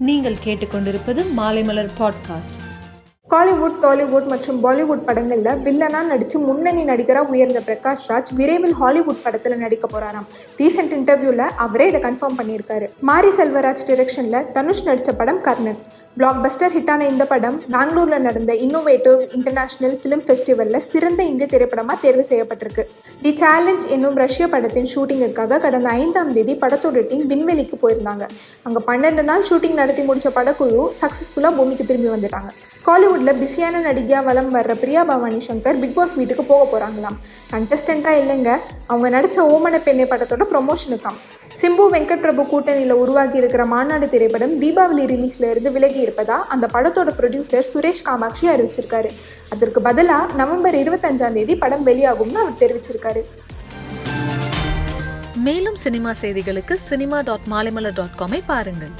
நீங்கள் கேட்டுக்கொண்டிருப்பது மாலைமலர் பாட்காஸ்ட் காலிவுட் டாலிவுட் மற்றும் பாலிவுட் படங்களில் வில்லனா நடித்து முன்னணி நடிகராக உயர்ந்த பிரகாஷ் ராஜ் விரைவில் ஹாலிவுட் படத்தில் நடிக்க போறாராம். ரீசெண்ட் இன்டர்வியூவில் அவரே இதை கன்ஃபார்ம் பண்ணியிருக்காரு. மாரி செல்வராஜ் டிரெக்ஷனில் தனுஷ் நடித்த படம் கர்ணன். பிளாக் பஸ்டர் ஹிட்டான இந்த படம் பெங்களூரில் நடந்த இன்னோவேட்டிவ் இன்டர்நேஷனல் ஃபிலிம் ஃபெஸ்டிவலில் சிறந்த இந்திய திரைப்படமாக தேர்வு செய்யப்பட்டிருக்கு. தி சேலஞ்ச் என்னும் ரஷ்ய படத்தின் ஷூட்டிங்கிற்காக கடந்த ஐந்தாம் தேதி படத்தோட டீம் விண்வெளிக்கு போயிருந்தாங்க. அங்கே பன்னெண்டு நாள் ஷூட்டிங் நடத்தி முடிச்ச படக்குழு சக்ஸஸ்ஃபுல்லாக பூமிக்கு திரும்பி வந்துட்டாங்க. காலிவுட்டில் பிஸியான நடிகையாக வலம் வர்ற பிரியா பவானி சங்கர் பிக் பாஸ் வீட்டுக்கு போக போகிறாங்களாம் கண்டஸ்டண்ட்டாக இல்லைங்க. அவங்க நடித்த ஓமன பெண்ணை படத்தோட ப்ரொமோஷனுக்காம் சிம்பு வெங்கட் பிரபு கூட்டணியில் உருவாகி இருக்கிற மாநாடு திரைப்படம் தீபாவளி ரிலீஸ்ல இருந்து விலகி இருப்பதா அந்த படத்தோட ப்ரொடியூசர் சுரேஷ் காமாட்சி அறிவிச்சிருக்காரு. அதற்கு பதிலாக நவம்பர் இருபத்தஞ்சாம் தேதி படம் வெளியாகும்னு அவர் தெரிவிச்சிருக்காரு. மேலும் சினிமா செய்திகளுக்கு சினிமா டாட் மாலைமலர் டாட் காமை பாருங்கள்.